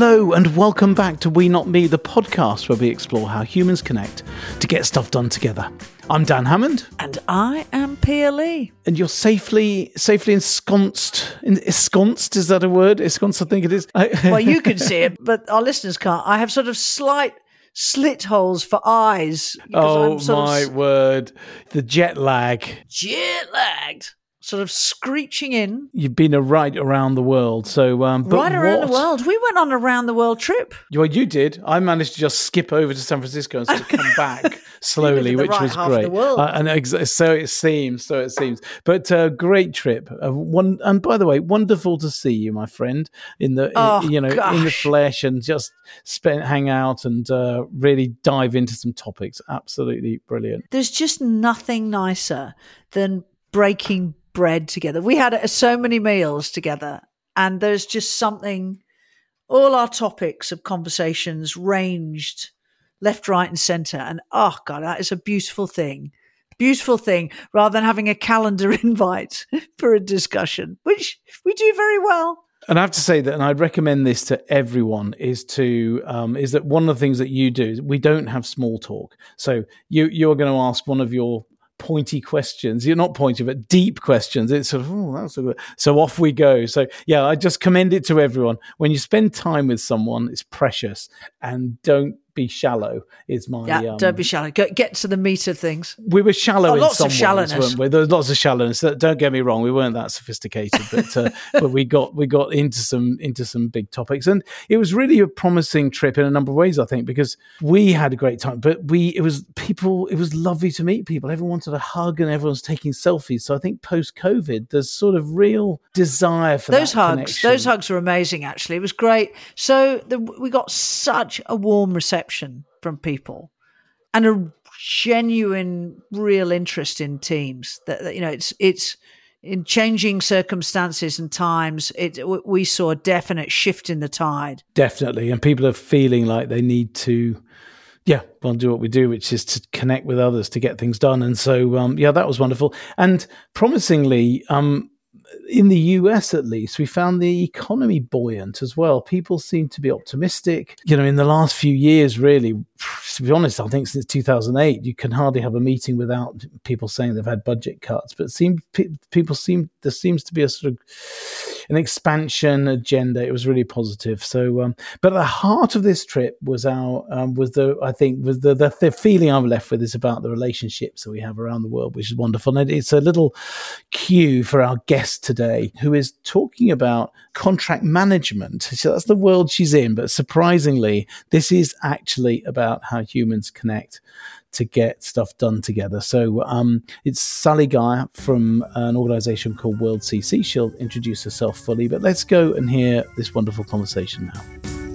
Hello, and welcome back to We Not Me, the podcast where we explore how humans connect to get stuff done together. I'm Dan Hammond, And I am Pia Lee. and you're safely safely ensconced. In, ensconced is that a word? Ensconced, I think it is. Well, you can see it, but our listeners can't. I have sort of slight slit holes for eyes. oh I'm sort my of word, the jet lag. jet lagged, sort of screeching in You've been a right around the world, so um, but right around what- the world. We went on a round the world trip. Well, you did. I managed to just skip over to San Francisco and sort of come back slowly, which right was great. Uh, and ex- so it seems. So it seems. But uh, great trip. Uh, one. And by the way, wonderful to see you, my friend, in the Oh, you know in the flesh and just spend hang out and uh, really dive into some topics. Absolutely brilliant. There's just nothing nicer than breaking bread together. We had uh, so many meals together, and there's just something. All our topics of conversations ranged left, right, and centre. And oh god, that is a beautiful thing. Beautiful thing, rather than having a calendar invite for a discussion, which we do very well. And I have to say that, and I'd recommend this to everyone, is to um, is that one of the things that you do we don't have small talk. So you you're going to ask one of your pointy questions. You're not pointy, but deep questions. It's sort of oh, that's good. So off we go. So yeah, I just commend it to everyone. When you spend time with someone, it's precious, and don't be shallow. Is my Yeah, um, don't be shallow. Go, get to the meat of things. we were shallow Oh, in lots some of ways, shallowness. weren't we? There was lots of shallowness. Don't get me wrong, we weren't that sophisticated, but uh, but we got we got into some into some big topics, and it was really a promising trip in a number of ways. I think because we had a great time, but we it was people. It was lovely to meet people. Everyone wanted a hug, and everyone's taking selfies. So I think post COVID, there's sort of real desire for those hugs connection. those hugs were amazing actually it was great so the, we got such a warm reception from people and a genuine real interest in teams that, that, you know it's it's in changing circumstances and times it we saw a definite shift in the tide Definitely. And people are feeling like they need to, yeah, well, do what we do, which is to connect with others to get things done. And so, um, yeah, that was wonderful. And promisingly, um, in the US at least, we found the economy buoyant as well. People seem to be optimistic. You know, in the last few years, really, to be honest, I think since 2008, you can hardly have a meeting without people saying they've had budget cuts. But pe- people seem, there seems to be a sort of an expansion agenda. It was really positive. So, um, but at the heart of this trip was our um, was the I think was the, the the feeling I'm left with is about the relationships that we have around the world, which is wonderful. And it's a little cue for our guest today, who is talking about contract management. So that's the world she's in. But surprisingly, this is actually about how humans connect to get stuff done together. So um, it's Sally Guyer from an organization called World CC. She'll introduce herself fully, but let's go and hear this wonderful conversation now.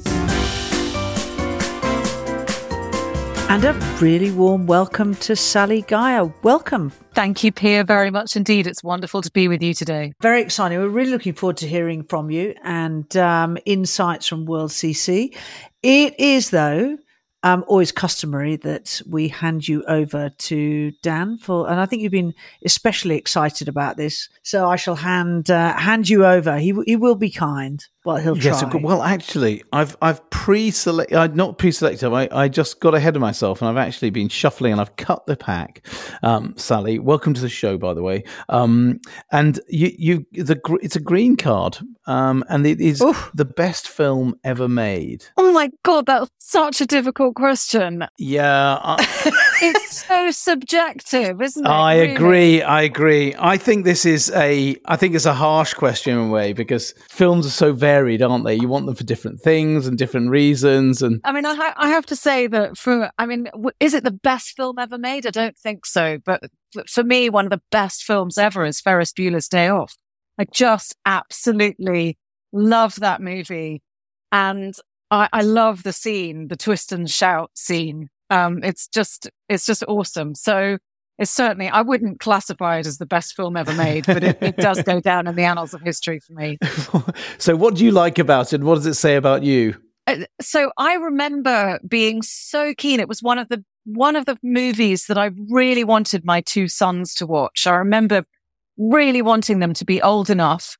And a really warm welcome to sally guyer welcome Thank you, Pia, very much indeed. It's wonderful to be with you today. Very exciting. We're really looking forward to hearing from you and um, insights from World CC. It is, though, um, always customary that we hand you over to Dan for, and I think you've been especially excited about this. So I shall hand uh, hand you over. He he will be kind. Well, he'll try. Yes, well, actually, I've I've pre-select, uh, not pre-selected. I, I just got ahead of myself, and I've actually been shuffling, and I've cut the pack. Um, Sally, welcome to the show, by the way. Um, and you, you, the it's a green card, um, and it is Oof. the best film ever made. Oh my God, that's such a difficult question. Yeah, I, It's so subjective, isn't it? I really? agree. I agree. I think this is a. I think it's a harsh question in a way because films are so varied, aren't they? You want them for different things and different reasons, and I mean, I, ha- I have to say that for, I mean, w- is it the best film ever made? I don't think so. But for me, one of the best films ever is Ferris Bueller's Day Off. I just absolutely love that movie. And I, I love the scene, the twist and shout scene. Um, it's just, it's just awesome. So it's certainly, I wouldn't classify it as the best film ever made, but it, it does go down in the annals of history for me. so what do you like about it? What does it say about you? Uh, so I remember being so keen. It was one of the one of the movies that I really wanted my two sons to watch. I remember really wanting them to be old enough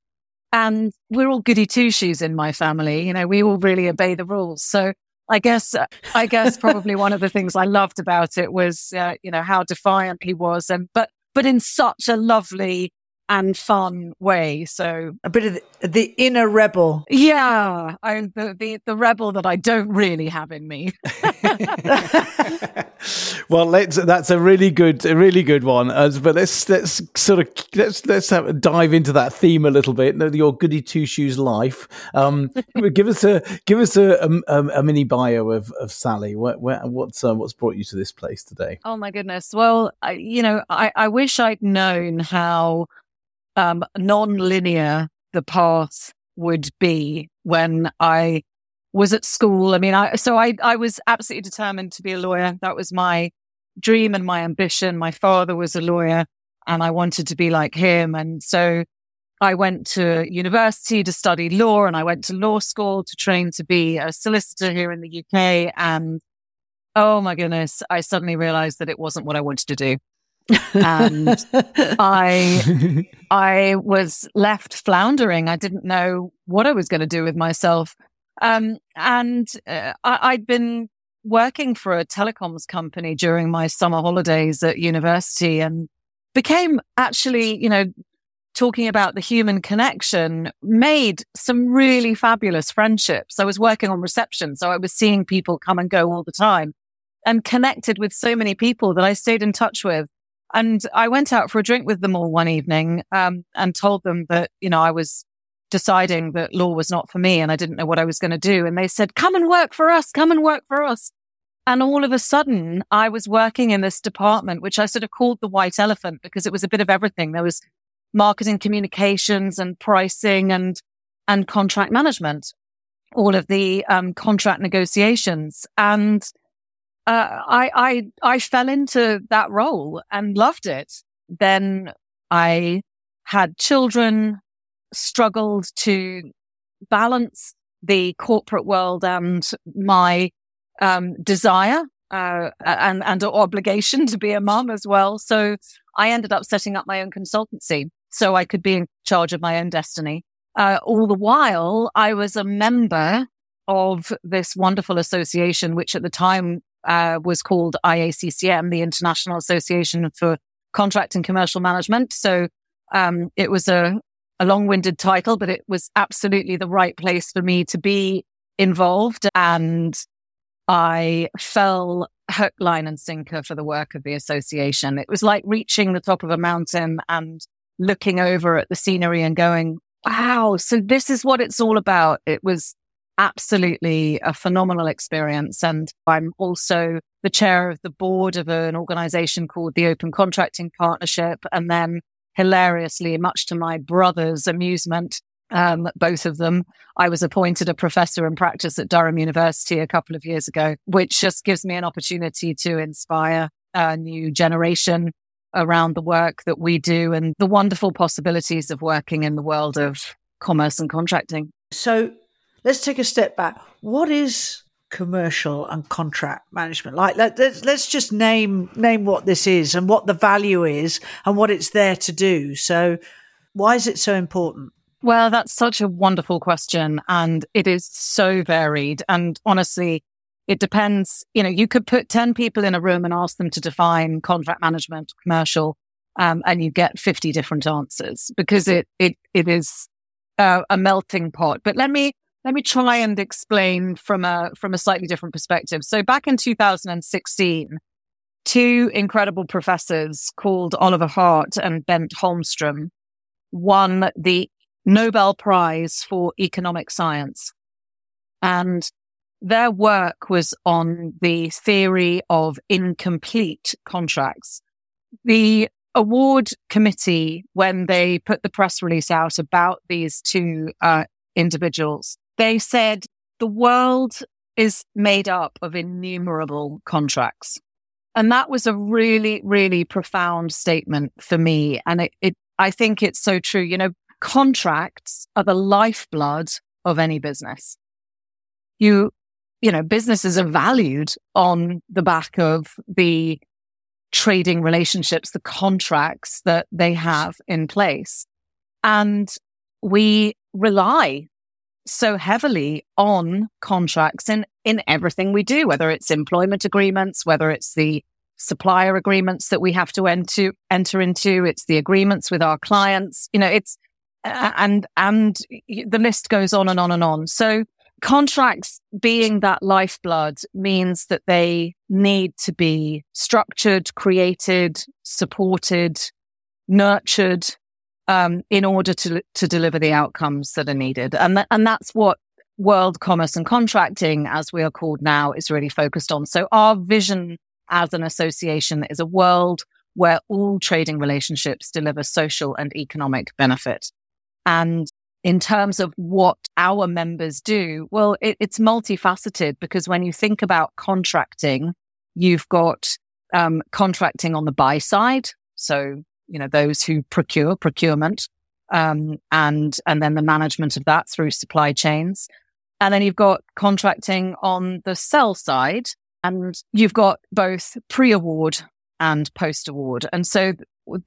and we're all goody two shoes in my family. You know, we all really obey the rules. So I guess, I guess probably one of the things I loved about it was, uh, you know, how defiant he was and, but, but in such a lovely, and fun way. So a bit of the, the inner rebel. Yeah, I, the, the the rebel that I don't really have in me. well, let's. That's a really good, a really good one. As but let's let's sort of let's let's have, dive into that theme a little bit. Your goody two shoes life. Um, give us a give us a, a, a, mini bio of, of Sally. What, what's uh, what's brought you to this place today? Oh my goodness. Well, I, you know, I I wish I'd known how um, non-linear the path would be when I was at school. I mean, I, so I, I was absolutely determined to be a lawyer. That was my dream and my ambition. My father was a lawyer and I wanted to be like him. And so I went to university to study law and I went to law school to train to be a solicitor here in the UK. And oh my goodness, I suddenly realized that it wasn't what I wanted to do and I I was left floundering. I didn't know what I was going to do with myself. Um, and uh, I, had been working for a telecoms company during my summer holidays at university and became actually, you know, talking about the human connection, made some really fabulous friendships. I was working on reception, so I was seeing people come and go all the time and connected with so many people that I stayed in touch with and I went out for a drink with them all one evening um, and told them that, you know, I was deciding that law was not for me and I didn't know what I was going to do. And they said, come and work for us, come and work for us. And all of a sudden, I was working in this department, which I sort of called the white elephant because it was a bit of everything. There was marketing communications and pricing and, and contract management, all of the um, contract negotiations. And uh, I, I, I fell into that role and loved it. Then I had children, struggled to balance the corporate world and my um, desire uh, and and obligation to be a mom as well. So I ended up setting up my own consultancy so I could be in charge of my own destiny. Uh, all the while, I was a member of this wonderful association, which at the time uh, was called IACCM, the International Association for Contract and Commercial Management. So um, it was a, a long winded title, but it was absolutely the right place for me to be involved. And I fell hook, line, and sinker for the work of the association. It was like reaching the top of a mountain and looking over at the scenery and going, wow, so this is what it's all about. It was absolutely a phenomenal experience. And I'm also the chair of the board of an organization called the Open Contracting Partnership. And then hilariously, much to my brother's amusement, um, both of them, I was appointed a professor in practice at Durham University a couple of years ago, which just gives me an opportunity to inspire a new generation around the work that we do and the wonderful possibilities of working in the world of commerce and contracting. So let's take a step back. What is commercial and contract management? Like, let, us let's just name name what this is and what the value is and what it's there to do. So, why is it so important? Well, that's such a wonderful question, and it is so varied. And honestly, it depends. You know, you could put ten people in a room and ask them to define contract management, commercial, um, and you get fifty different answers because it it it is uh, a melting pot. But let me let me try and explain from a from a slightly different perspective. So back in 2016, two incredible professors called Oliver Hart and Bengt Holmstrom won the Nobel Prize for Economic Science. And their work was on the theory of incomplete contracts. The award committee, when they put the press release out about these two uh, individuals, they said the world is made up of innumerable contracts. And that was a really, really profound statement for me. And it, it, I think it's so true. You know, contracts are the lifeblood of any business. You, you know, businesses are valued on the back of the trading relationships, the contracts that they have in place. And we rely so heavily on contracts in, in everything we do, whether it's employment agreements, whether it's the supplier agreements that we have to enter, enter into, it's the agreements with our clients, you know, it's, and, and the list goes on and on and on. So contracts being that lifeblood means that they need to be structured, created, supported, nurtured, um, in order to to deliver the outcomes that are needed, and th- and that's what World Commerce and Contracting, as we are called now, is really focused on. So our vision as an association is a world where all trading relationships deliver social and economic benefit. And in terms of what our members do, well, it, it's multifaceted because when you think about contracting, you've got um, contracting on the buy side. So you know, those who procure procurement, um, and, and then the management of that through supply chains. And then you've got contracting on the sell side and you've got both pre-award and post-award. And so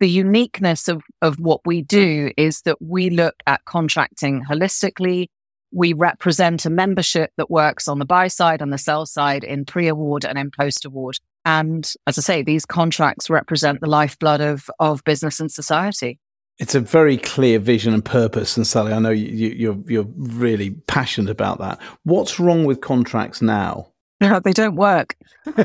the uniqueness of, of what we do is that we look at contracting holistically. We represent a membership that works on the buy side and the sell side in pre-award and in post-award. And as I say, these contracts represent the lifeblood of, of business and society. It's a very clear vision and purpose. And Sally, I know you, you're, you're really passionate about that. What's wrong with contracts now? No, they don't work.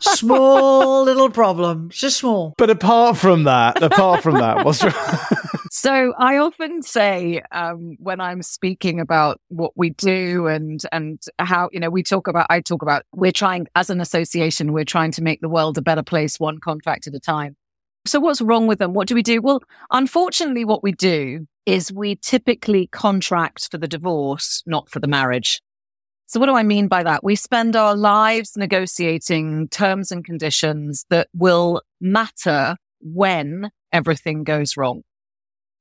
small little problem, just small. But apart from that, apart from that, what's wrong? so I often say um, when I'm speaking about what we do and and how you know we talk about I talk about we're trying as an association we're trying to make the world a better place one contract at a time. So what's wrong with them? What do we do? Well, unfortunately, what we do is we typically contract for the divorce, not for the marriage. So what do I mean by that? We spend our lives negotiating terms and conditions that will matter when everything goes wrong.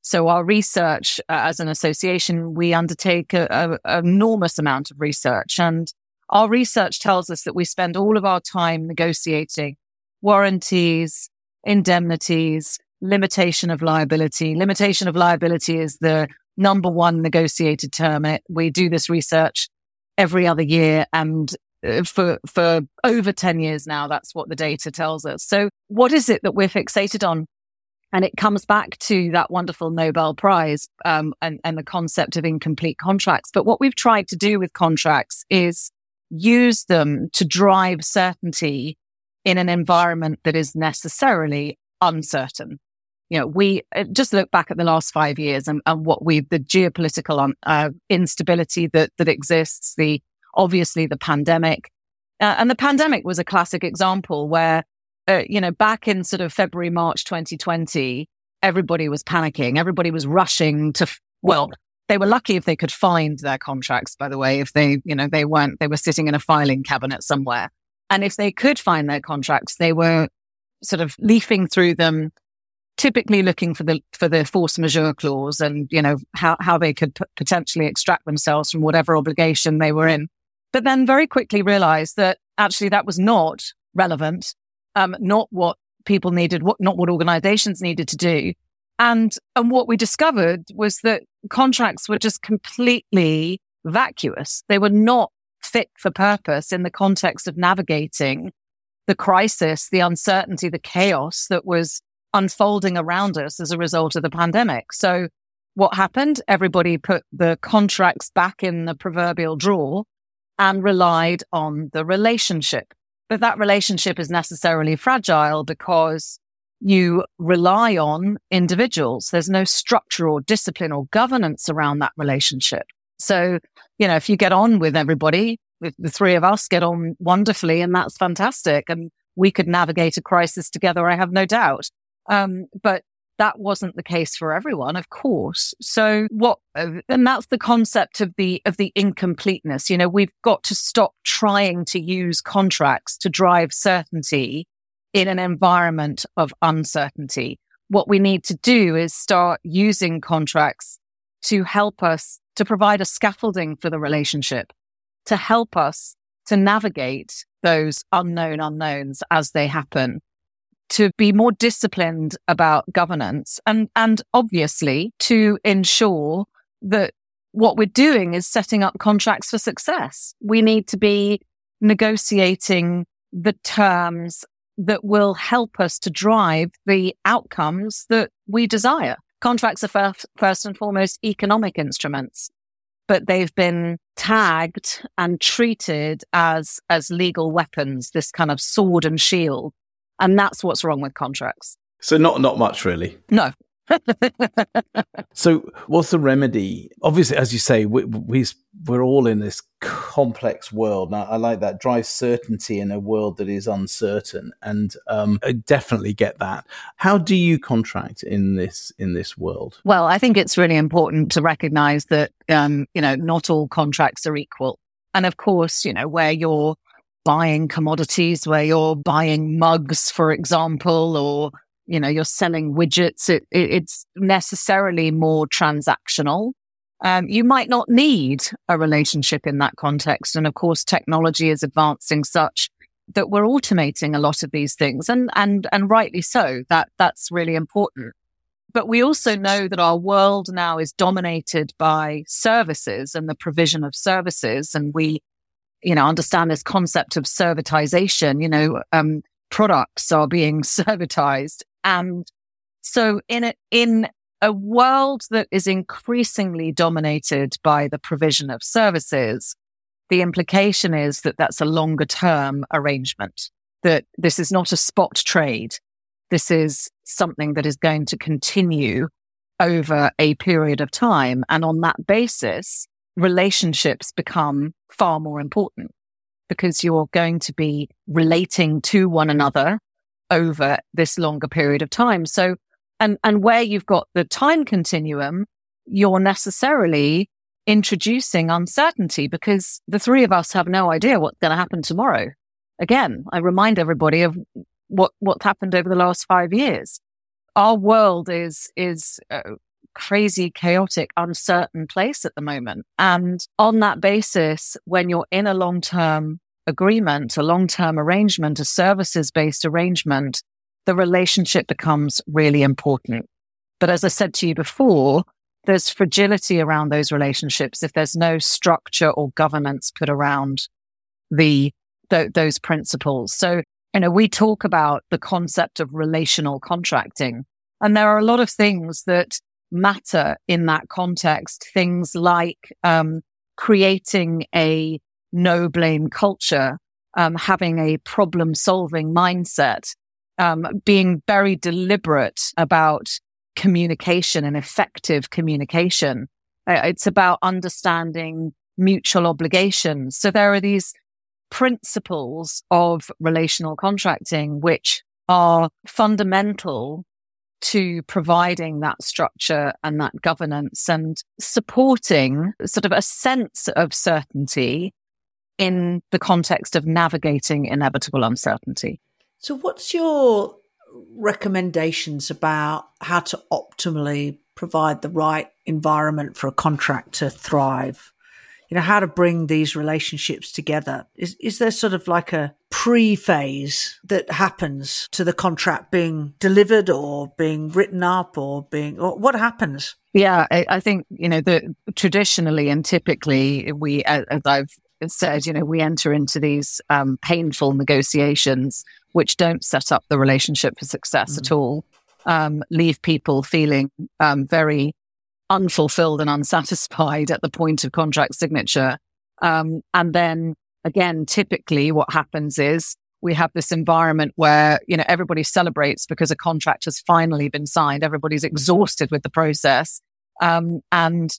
So our research uh, as an association, we undertake an enormous amount of research and our research tells us that we spend all of our time negotiating warranties, indemnities, limitation of liability. Limitation of liability is the number one negotiated term. We do this research every other year and uh, for for over 10 years now that's what the data tells us so what is it that we're fixated on and it comes back to that wonderful Nobel Prize um, and, and the concept of incomplete contracts. But what we've tried to do with contracts is use them to drive certainty in an environment that is necessarily uncertain you know, we uh, just look back at the last five years and, and what we, the geopolitical um, uh, instability that, that exists, the, obviously the pandemic. Uh, and the pandemic was a classic example where, uh, you know, back in sort of February, March 2020, everybody was panicking. Everybody was rushing to, well, they were lucky if they could find their contracts, by the way, if they, you know, they weren't, they were sitting in a filing cabinet somewhere. And if they could find their contracts, they were sort of leafing through them, typically looking for the for the force majeure clause and you know how how they could p- potentially extract themselves from whatever obligation they were in but then very quickly realized that actually that was not relevant um not what people needed what not what organizations needed to do and and what we discovered was that contracts were just completely vacuous they were not fit for purpose in the context of navigating the crisis the uncertainty the chaos that was unfolding around us as a result of the pandemic. So what happened? Everybody put the contracts back in the proverbial drawer and relied on the relationship. But that relationship is necessarily fragile because you rely on individuals. There's no structure or discipline or governance around that relationship. So, you know, if you get on with everybody, with the three of us get on wonderfully and that's fantastic. And we could navigate a crisis together. I have no doubt. Um, but that wasn't the case for everyone, of course. So what, uh, and that's the concept of the, of the incompleteness. You know, we've got to stop trying to use contracts to drive certainty in an environment of uncertainty. What we need to do is start using contracts to help us to provide a scaffolding for the relationship, to help us to navigate those unknown unknowns as they happen to be more disciplined about governance and, and obviously to ensure that what we're doing is setting up contracts for success. We need to be negotiating the terms that will help us to drive the outcomes that we desire. Contracts are first, first and foremost economic instruments, but they've been tagged and treated as, as legal weapons, this kind of sword and shield. And that's what's wrong with contracts. So not, not much really. No, so, what's the remedy? Obviously, as you say, we, we we're all in this complex world. Now, I like that drive certainty in a world that is uncertain, and um, I definitely get that. How do you contract in this in this world? Well, I think it's really important to recognise that um, you know not all contracts are equal, and of course, you know where you're buying commodities, where you're buying mugs, for example, or you know, you're selling widgets, it, it, it's necessarily more transactional. Um, you might not need a relationship in that context. And of course, technology is advancing such that we're automating a lot of these things and, and, and rightly so. That, that's really important. But we also know that our world now is dominated by services and the provision of services. And we, you know, understand this concept of servitization, you know, um, products are being servitized and so in a, in a world that is increasingly dominated by the provision of services, the implication is that that's a longer term arrangement, that this is not a spot trade. This is something that is going to continue over a period of time. And on that basis, relationships become far more important because you're going to be relating to one another over this longer period of time. So, and, and where you've got the time continuum, you're necessarily introducing uncertainty because the three of us have no idea what's going to happen tomorrow. Again, I remind everybody of what, what's happened over the last five years. Our world is, is a crazy, chaotic, uncertain place at the moment. And on that basis, when you're in a long term agreement, a long-term arrangement, a services-based arrangement, the relationship becomes really important. But as I said to you before, there's fragility around those relationships if there's no structure or governance put around the th- those principles. So, you know, we talk about the concept of relational contracting, and there are a lot of things that matter in that context. Things like um, creating a no blame culture, um, having a problem solving mindset, um, being very deliberate about communication and effective communication. It's about understanding mutual obligations. So there are these principles of relational contracting, which are fundamental to providing that structure and that governance and supporting sort of a sense of certainty in the context of navigating inevitable uncertainty. So, what's your recommendations about how to optimally provide the right environment for a contract to thrive? You know, how to bring these relationships together. Is, is there sort of like a pre phase that happens to the contract being delivered or being written up or being, or what happens? Yeah, I, I think, you know, the traditionally and typically we, as I've said, you know, we enter into these um, painful negotiations which don't set up the relationship for success mm-hmm. at all, um, leave people feeling um, very unfulfilled and unsatisfied at the point of contract signature. Um, and then again, typically what happens is we have this environment where, you know, everybody celebrates because a contract has finally been signed. Everybody's exhausted with the process. Um, and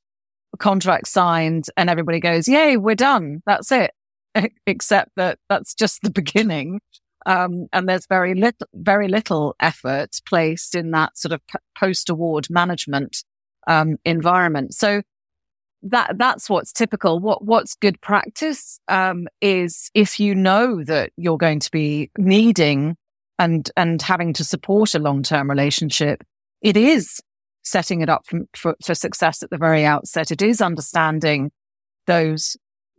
contract signed and everybody goes, yay, we're done. That's it. Except that that's just the beginning. Um, and there's very little, very little effort placed in that sort of post award management, um, environment. So that, that's what's typical. What, what's good practice, um, is if you know that you're going to be needing and, and having to support a long-term relationship, it is setting it up for, for, for success at the very outset. It is understanding those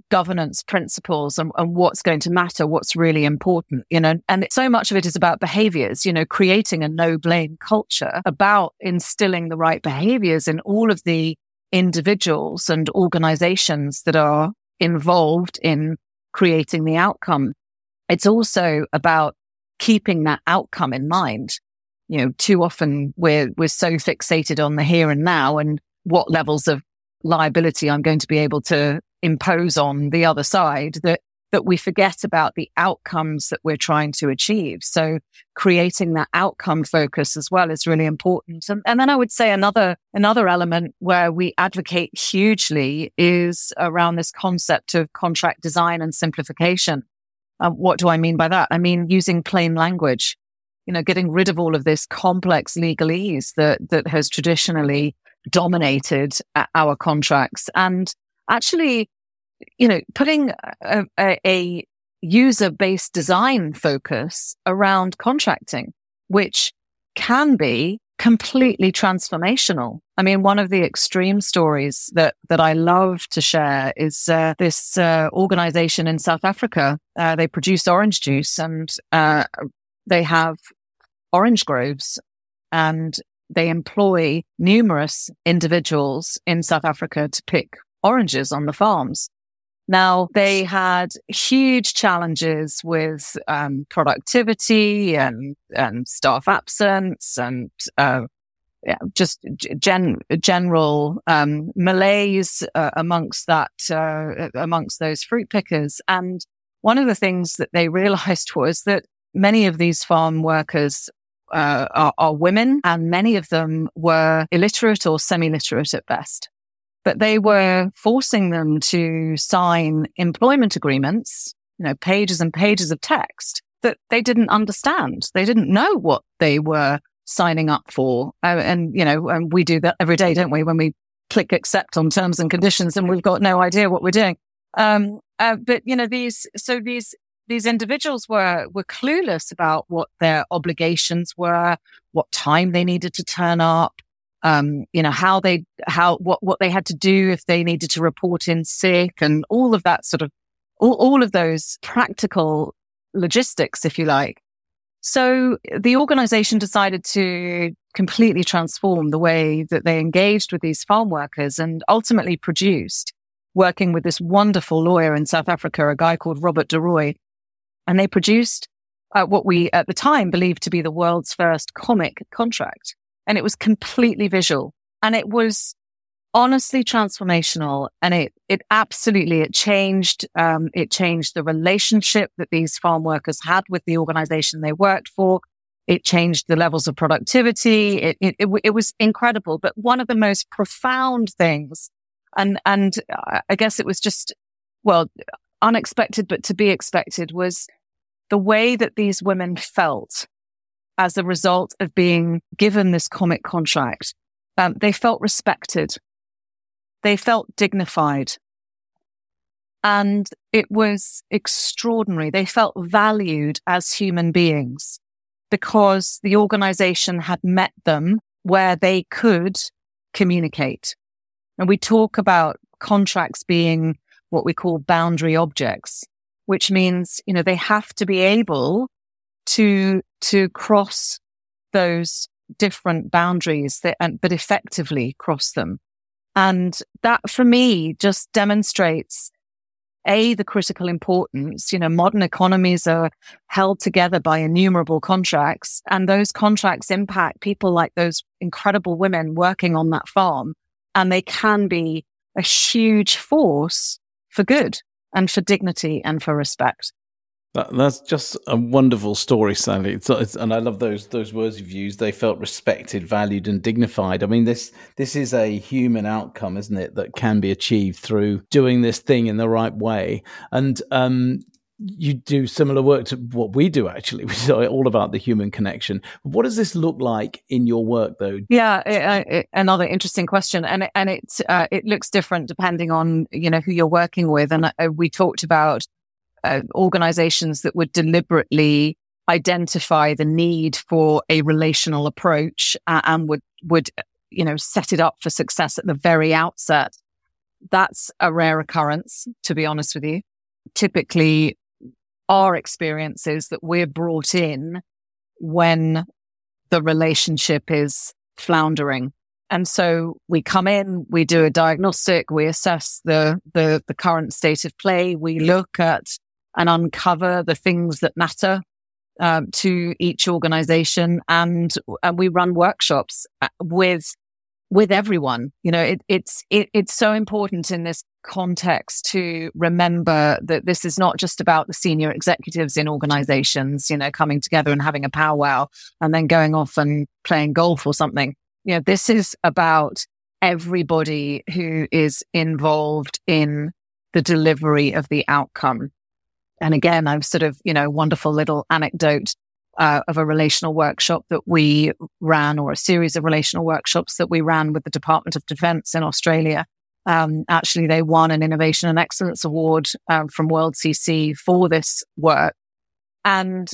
governance principles and, and, what's going to matter, what's really important, you know, and so much of it is about behaviors, you know, creating a no blame culture about instilling the right behaviors in all of the individuals and organizations that are involved in creating the outcome. It's also about keeping that outcome in mind. You know, too often we're, we're so fixated on the here and now and what levels of liability I'm going to be able to impose on the other side that that we forget about the outcomes that we're trying to achieve. So creating that outcome focus as well is really important. And, and, then I would say another, another element where we advocate hugely is around this concept of contract design and simplification. Um, what do I mean by that? I mean, using plain language, you know, getting rid of all of this complex legalese that, that has traditionally dominated our contracts and actually you know, putting a, a, a user based design focus around contracting, which can be completely transformational. I mean, one of the extreme stories that, that I love to share is uh, this uh, organization in South Africa. Uh, they produce orange juice and uh, they have orange groves and they employ numerous individuals in South Africa to pick oranges on the farms. Now they had huge challenges with um, productivity and and staff absence and uh, yeah, just gen- general um, malaise uh, amongst that uh, amongst those fruit pickers. And one of the things that they realized was that many of these farm workers uh, are, are women, and many of them were illiterate or semi-literate at best but they were forcing them to sign employment agreements, you know, pages and pages of text that they didn't understand. They didn't know what they were signing up for. Uh, and, you know, and we do that every day, don't we? When we click accept on terms and conditions and we've got no idea what we're doing. Um, uh, but, you know, these, so these, these individuals were, were clueless about what their obligations were, what time they needed to turn up, um, you know, how they, how, what, what they had to do if they needed to report in sick and all of that sort of, all, all of those practical logistics, if you like. So the organization decided to completely transform the way that they engaged with these farm workers and ultimately produced working with this wonderful lawyer in South Africa, a guy called Robert de Rooy. And they produced uh, what we at the time believed to be the world's first comic contract and it was completely visual. And it was honestly transformational and it it absolutely it changed um, it changed the relationship that these farm workers had with the organization they worked for. It changed the levels of productivity. It, it, it, it was incredible. But one of the most profound things and and i guess it was just well unexpected but to be expected was the way that these women felt as a result of being given this comic contract. Um, they felt respected. They felt dignified. And it was extraordinary. They felt valued as human beings because the organization had met them where they could communicate. And we talk about contracts being what we call boundary objects, which means, you know, they have to be able to, to cross those different boundaries that, but effectively cross them. And that for me just demonstrates a, the critical importance. You know, modern economies are held together by innumerable contracts and those contracts impact people like those incredible women working on that farm. And they can be a huge force for good and for dignity and for respect. That, that's just a wonderful story, Sally. It's, it's, and I love those those words you've used. They felt respected, valued, and dignified. I mean, this this is a human outcome, isn't it? That can be achieved through doing this thing in the right way. And um, you do similar work to what we do actually which is all about the human connection what does this look like in your work though yeah it, it, another interesting question and and it uh, it looks different depending on you know who you're working with and uh, we talked about uh, organizations that would deliberately identify the need for a relational approach uh, and would would you know set it up for success at the very outset. That's a rare occurrence to be honest with you. Typically our experience is that we're brought in when the relationship is floundering. And so we come in, we do a diagnostic, we assess the, the, the current state of play, we look at and uncover the things that matter um, to each organization, and and we run workshops uh, with with everyone. You know, it, it's it, it's so important in this context to remember that this is not just about the senior executives in organizations, you know, coming together and having a powwow and then going off and playing golf or something. You know, this is about everybody who is involved in the delivery of the outcome. And again, I've sort of, you know, wonderful little anecdote uh, of a relational workshop that we ran or a series of relational workshops that we ran with the Department of Defense in Australia. Um, actually, they won an Innovation and Excellence Award um, from World CC for this work. And,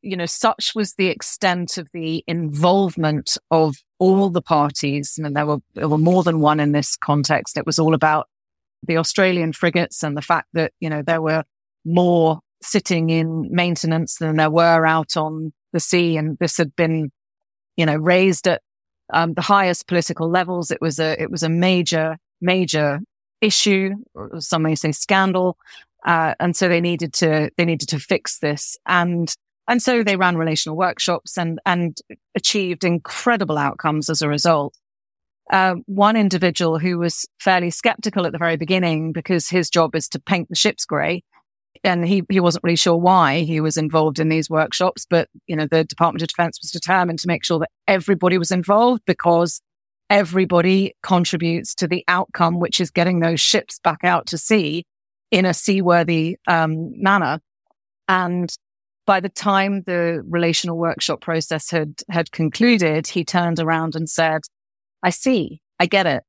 you know, such was the extent of the involvement of all the parties. And there were, there were more than one in this context. It was all about the Australian frigates and the fact that, you know, there were more sitting in maintenance than there were out on the sea. And this had been, you know, raised at um, the highest political levels. It was a, it was a major, major issue. Some may say scandal. Uh, and so they needed to, they needed to fix this. And, and so they ran relational workshops and, and achieved incredible outcomes as a result. Uh, one individual who was fairly skeptical at the very beginning because his job is to paint the ships grey and he, he wasn't really sure why he was involved in these workshops, but you know, the Department of Defense was determined to make sure that everybody was involved because everybody contributes to the outcome, which is getting those ships back out to sea in a seaworthy um, manner. And by the time the relational workshop process had had concluded, he turned around and said, "I see, I get it.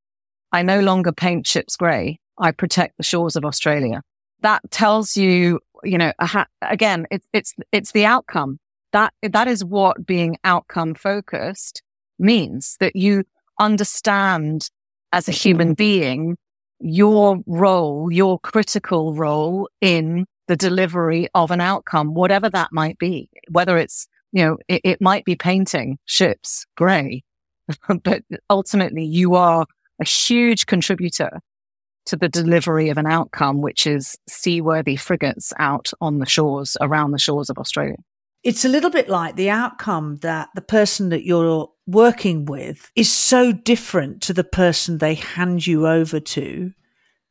I no longer paint ships grey. I protect the shores of Australia." That tells you, you know, again, it's, it's, it's the outcome. That, that is what being outcome focused means that you understand as a human being your role, your critical role in the delivery of an outcome, whatever that might be, whether it's, you know, it, it might be painting ships gray, but ultimately you are a huge contributor to the delivery of an outcome, which is seaworthy frigates out on the shores, around the shores of Australia. It's a little bit like the outcome that the person that you're working with is so different to the person they hand you over to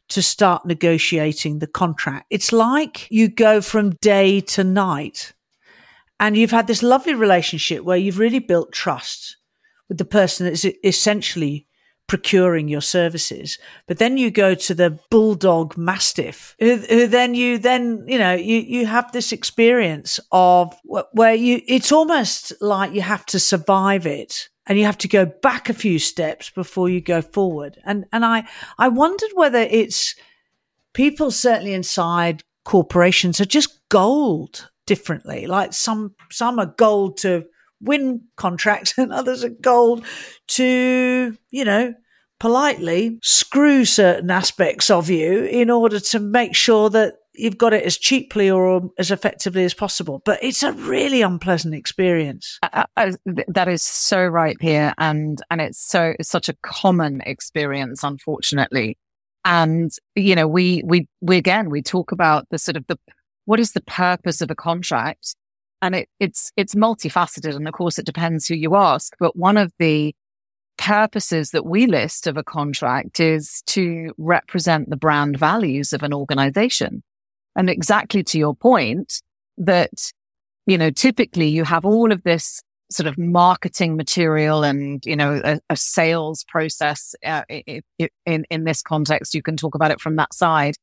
to start negotiating the contract. It's like you go from day to night and you've had this lovely relationship where you've really built trust with the person that's essentially procuring your services. But then you go to the bulldog mastiff, who, who, then you then you know you you have this experience of where you it's almost like you have to survive it. And you have to go back a few steps before you go forward. And and I I wondered whether it's people certainly inside corporations are just gold differently. Like some some are gold to win contracts and others are gold to, you know, politely screw certain aspects of you in order to make sure that you've got it as cheaply or as effectively as possible. But it's a really unpleasant experience. Uh, uh, that is so right here, and and it's so it's such a common experience, unfortunately. And you know, we we we again we talk about the sort of the what is the purpose of a contract, and it, it's it's multifaceted, and of course it depends who you ask. But one of the purposes that we list of a contract is to represent the brand values of an organization. And exactly to your point that, you know, typically you have all of this sort of marketing material and, you know, a, a sales process. Uh, in, in this context, you can talk about it from that side.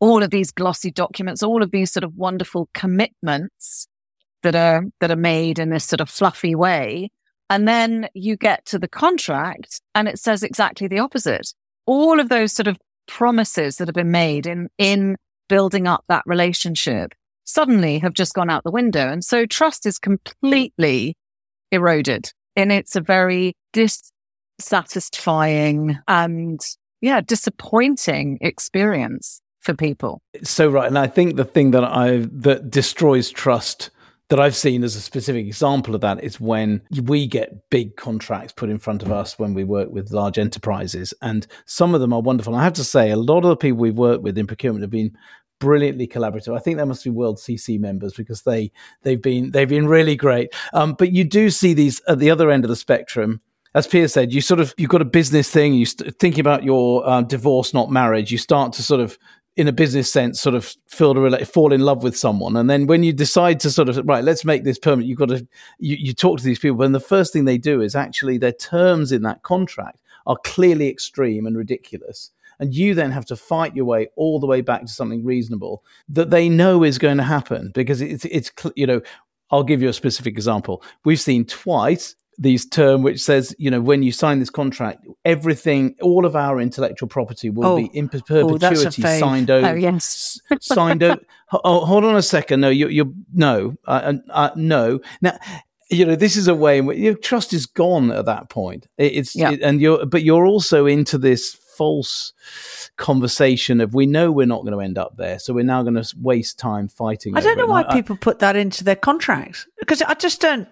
All of these glossy documents, all of these sort of wonderful commitments that are, that are made in this sort of fluffy way and then you get to the contract and it says exactly the opposite. All of those sort of promises that have been made in, in building up that relationship suddenly have just gone out the window. And so trust is completely eroded and it's a very dissatisfying and yeah, disappointing experience for people. So right. And I think the thing that I that destroys trust that I've seen as a specific example of that is when we get big contracts put in front of us when we work with large enterprises. And some of them are wonderful. I have to say, a lot of the people we've worked with in procurement have been brilliantly collaborative. I think they must be World CC members because they they've been they've been really great. Um, but you do see these at the other end of the spectrum. As Pia said, you sort of you've got a business thing. You st- thinking about your uh, divorce, not marriage. You start to sort of in a business sense, sort of feel to fall in love with someone, and then when you decide to sort of right, let's make this permanent, you've got to you, you talk to these people, and the first thing they do is actually their terms in that contract are clearly extreme and ridiculous, and you then have to fight your way all the way back to something reasonable that they know is going to happen because it's it's you know I'll give you a specific example. We've seen twice these term which says you know when you sign this contract everything all of our intellectual property will oh. be in oh, perpetuity oh, signed over oh, yes signed over oh, hold on a second no you you no uh, uh, no now you know this is a way in which your trust is gone at that point it, it's yeah. it, and you're but you're also into this false conversation of we know we're not going to end up there, so we're now going to waste time fighting. I don't know why I, people put that into their contracts because I just don't.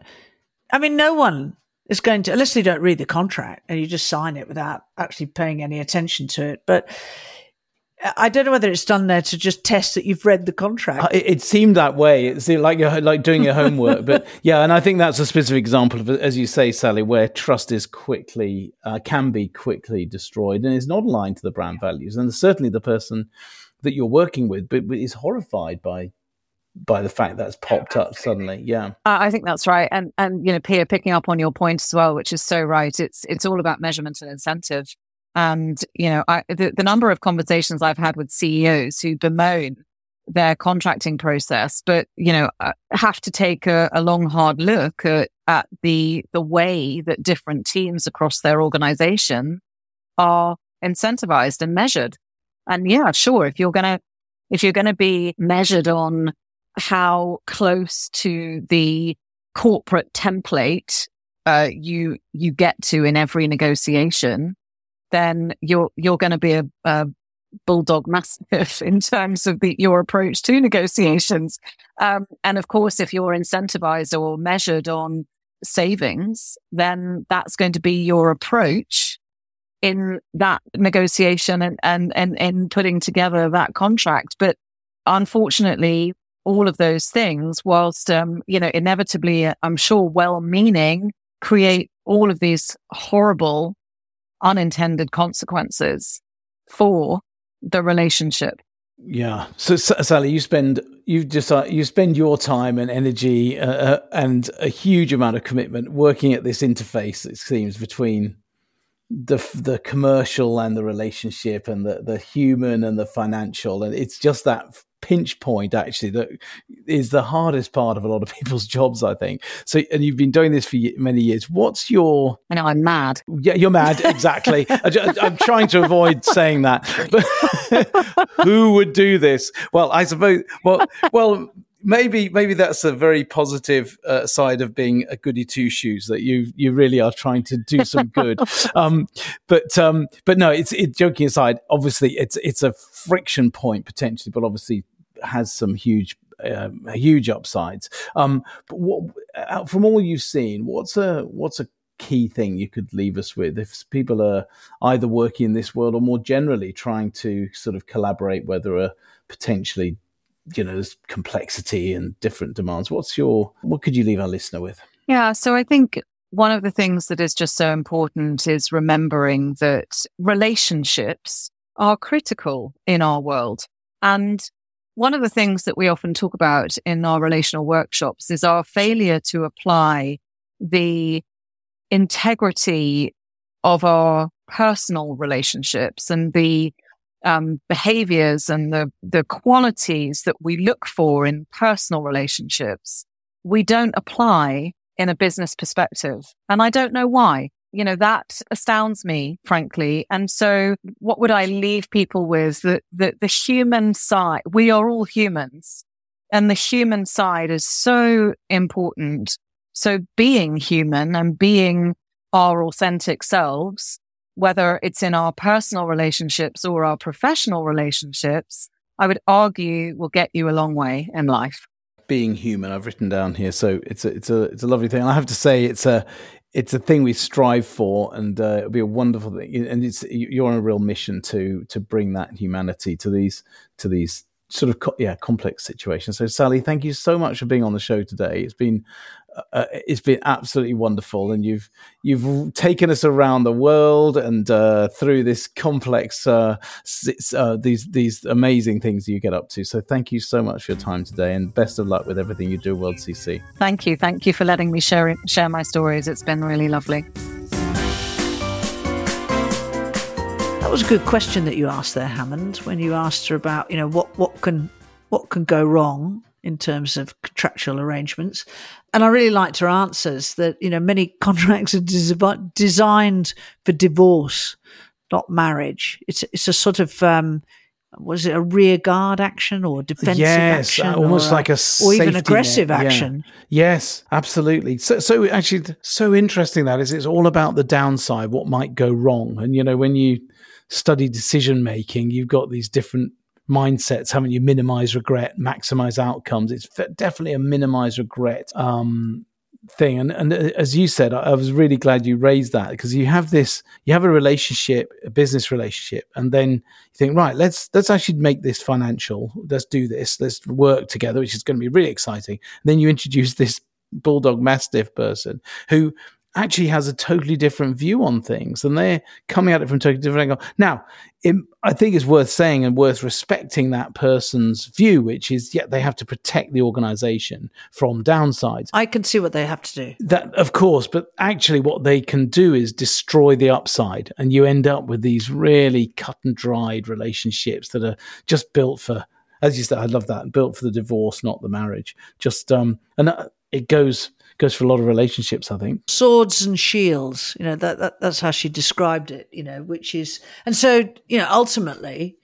I mean, no one is going to, unless they don't read the contract and you just sign it without actually paying any attention to it. But I don't know whether it's done there to just test that you've read the contract. Uh, it, it, seemed that way. It seemed like you're like doing your homework, but yeah, and I think that's a specific example of, as you say, Sally, where trust is quickly uh, can be quickly destroyed and is not aligned to the brand values, and certainly the person that you're working with, but, but is horrified by by the fact that's popped up suddenly. Yeah, I think that's right, and and you know, Pia, picking up on your point as well, which is so right. It's it's all about measurement and incentive, and you know, I, the the number of conversations I've had with CEOs who bemoan their contracting process, but you know, uh, have to take a, a long, hard look at, at the the way that different teams across their organization are incentivized and measured. And yeah, sure, if you're gonna if you're going to be measured on how close to the corporate template uh, you you get to in every negotiation, then you're you're going to be a, a, bulldog mastiff in terms of the, your approach to negotiations. Um, and of course, if you're incentivized or measured on savings, then that's going to be your approach in that negotiation and and and in putting together that contract. But unfortunately, all of those things, whilst, um, you know, inevitably, I'm sure well meaning, create all of these horrible, unintended consequences for the relationship. Yeah. So, Sally, you spend you just uh, you spend your time and energy uh, uh, and a huge amount of commitment working at this interface. It seems between the the commercial and the relationship and the the human and the financial, and it's just that pinch point actually that is the hardest part of a lot of people's jobs i think. So and you've been doing this for many years. What's your i know i'm mad. Yeah you're mad exactly. I, am trying to avoid saying that. But who would do this? Well i suppose well well maybe maybe that's a very positive uh, side of being a goody two shoes that you you really are trying to do some good. um, but um, but no, it's it, joking aside. Obviously, it's it's a friction point potentially, but obviously has some huge um, huge upsides. Um, but what, uh, from all you've seen, what's a what's a key thing you could leave us with if people are either working in this world or more generally trying to sort of collaborate, whether a potentially you know there's complexity and different demands. What's your what could you leave our listener with? Yeah, so I think one of the things that is just so important is remembering that relationships are critical in our world. And one of the things that we often talk about in our relational workshops is our failure to apply the integrity of our personal relationships and the um, behaviors and the, the qualities that we look for in personal relationships, we don't apply in a business perspective. And I don't know why you know, that astounds me, frankly. And so what would I leave people with? That the, the human side, we are all humans and the human side is so important. So being human and being our authentic selves, whether it's in our personal relationships or our professional relationships, I would argue will get you a long way in life. being human. I've written down here, so it's a it's a it's a lovely thing. And I have to say, it's a it's a thing we strive for, and uh, it'll be a wonderful thing. And it's you're on a real mission to to bring that humanity to these to these sort of co- yeah complex situations. So Sally, thank you so much for being on the show today. It's been uh, it's been absolutely wonderful, and you've you've taken us around the world and uh, through this complex uh, uh, these these amazing things you get up to. So thank you so much for your time today, and best of luck with everything you do, World CC. Thank you, thank you for letting me share share my stories. It's been really lovely. That was a good question that you asked there, Hammond, when you asked her about, you know, what, what can what can go wrong in terms of contractual arrangements. And I really liked her answers that, you know, many contracts are des- designed for divorce, not marriage. It's, it's a sort of, um, was it a rear guard action or defensive yes, action? almost or, like a or even aggressive net. action. Yeah. Yes, absolutely. So, so actually, so interesting that is. It's all about the downside, what might go wrong, and you know, when you study decision making, you've got these different mindsets, haven't you? Minimize regret, maximize outcomes. It's definitely a minimize regret um, thing. And, and uh, as you said, I, I was really glad you raised that because you have this, you have a relationship, a business relationship, and then you think, right, let's let's actually make this financial. Let's do this. Let's work together, which is going to be really exciting. And then you introduce this bulldog mastiff person who actually has a totally different view on things and they're coming at it from a totally different angle. Now, it, I think it's worth saying and worth respecting that person's view, which is, yeah, they have to protect the organization from downsides. I can see what they have to do. That, of course, but actually, what they can do is destroy the upside, and you end up with these really cut and dried relationships that are just built for. As you said, I love that. Built for the divorce, not the marriage. Just um, and uh, it goes goes for a lot of relationships, I think. Swords and shields, you know, that, that that's how she described it, you know, which is, and so, you know, ultimately,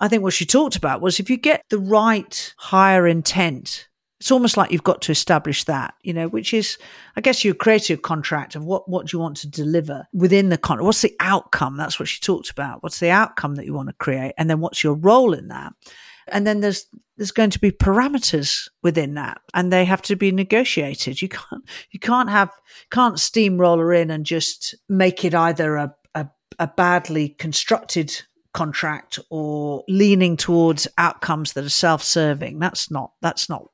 I think what she talked about was if you get the right higher intent, it's almost like you've got to establish that, you know, which is, I guess, you create a contract of what, what do you want to deliver within the contract? What's the outcome? That's what she talked about. What's the outcome that you want to create? And then what's your role in that? And then there's there's going to be parameters within that and they have to be negotiated. You can't you can't have can't steamroller in and just make it either a, a, a badly constructed contract or leaning towards outcomes that are self-serving. That's not that's not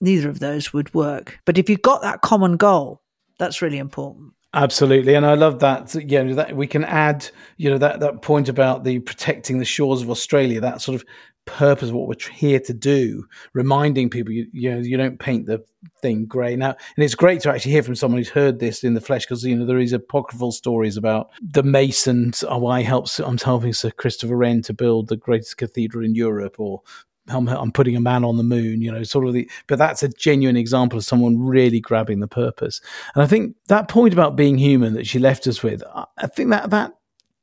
neither of those would work. But if you've got that common goal, that's really important. Absolutely, and I love that. Yeah, that we can add, you know, that that point about the protecting the shores of Australia. That sort of purpose of what we're here to do, reminding people you you know you don't paint the thing grey now. And it's great to actually hear from someone who's heard this in the flesh because you know there is apocryphal stories about the masons. Oh, I helps I'm helping Sir Christopher Wren to build the greatest cathedral in Europe, or I'm, I'm, putting a man on the moon, you know, sort of the, but that's a genuine example of someone really grabbing the purpose. And I think that point about being human that she left us with, I think that, that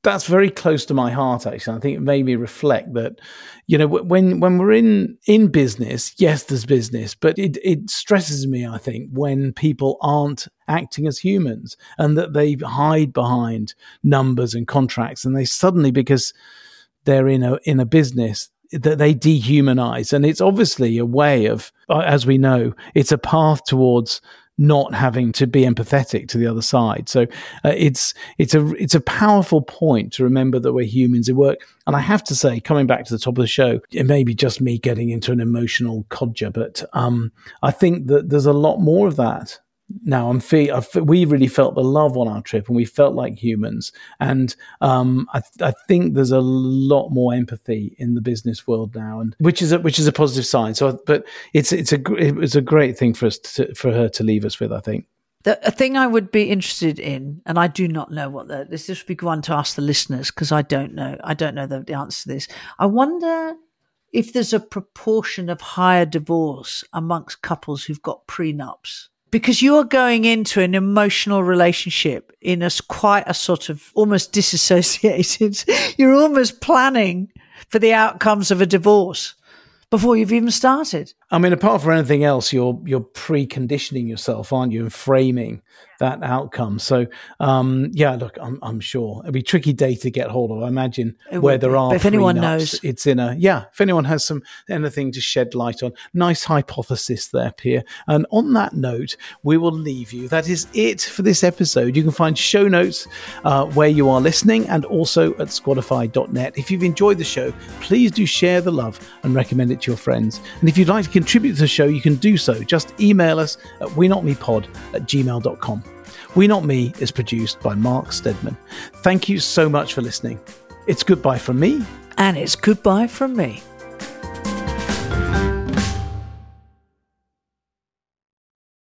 that's very close to my heart actually i think it made me reflect that you know when when we're in in business yes there's business but it it stresses me i think when people aren't acting as humans and that they hide behind numbers and contracts and they suddenly because they're in a in a business that they dehumanize. And it's obviously a way of uh, as we know it's a path towards not having to be empathetic to the other side. So uh, it's it's a it's a powerful point to remember that we're humans at work. And I have to say, coming back to the top of the show, it may be just me getting into an emotional codger, but um, I think that there's a lot more of that now I'm fe- we really felt the love on our trip and we felt like humans and um, I, th- I, think there's a lot more empathy in the business world now and which is a, which is a positive sign so but it's it's a it was a great thing for us to, for her to leave us with I think the a thing I would be interested in, and I do not know what the this would be one to ask the listeners because I don't know. I don't know the answer to this. I wonder if there's a proportion of higher divorce amongst couples who've got prenups because you're going into an emotional relationship in a quite a sort of almost disassociated. You're almost planning for the outcomes of a divorce before you've even started. I mean, apart from anything else, you're you're preconditioning yourself, aren't you, and framing that outcome. So, um, yeah, look, I'm, I'm sure it'll be tricky data to get hold of. I imagine where there are, But if anyone knows- it's in a yeah. If anyone has some anything to shed light on, nice hypothesis there, Pia. And on that note, we will leave you. That is it for this episode. You can find show notes uh, where you are listening and also at squadify.net. If you've enjoyed the show, please do share the love and recommend it to your friends. And if you'd like to contribute to the show, you can do so. Just email us at wenotmepod at gmail.com. We Not Me is produced by Mark Stedman. Thank you so much for listening. It's goodbye from me. And it's goodbye from me.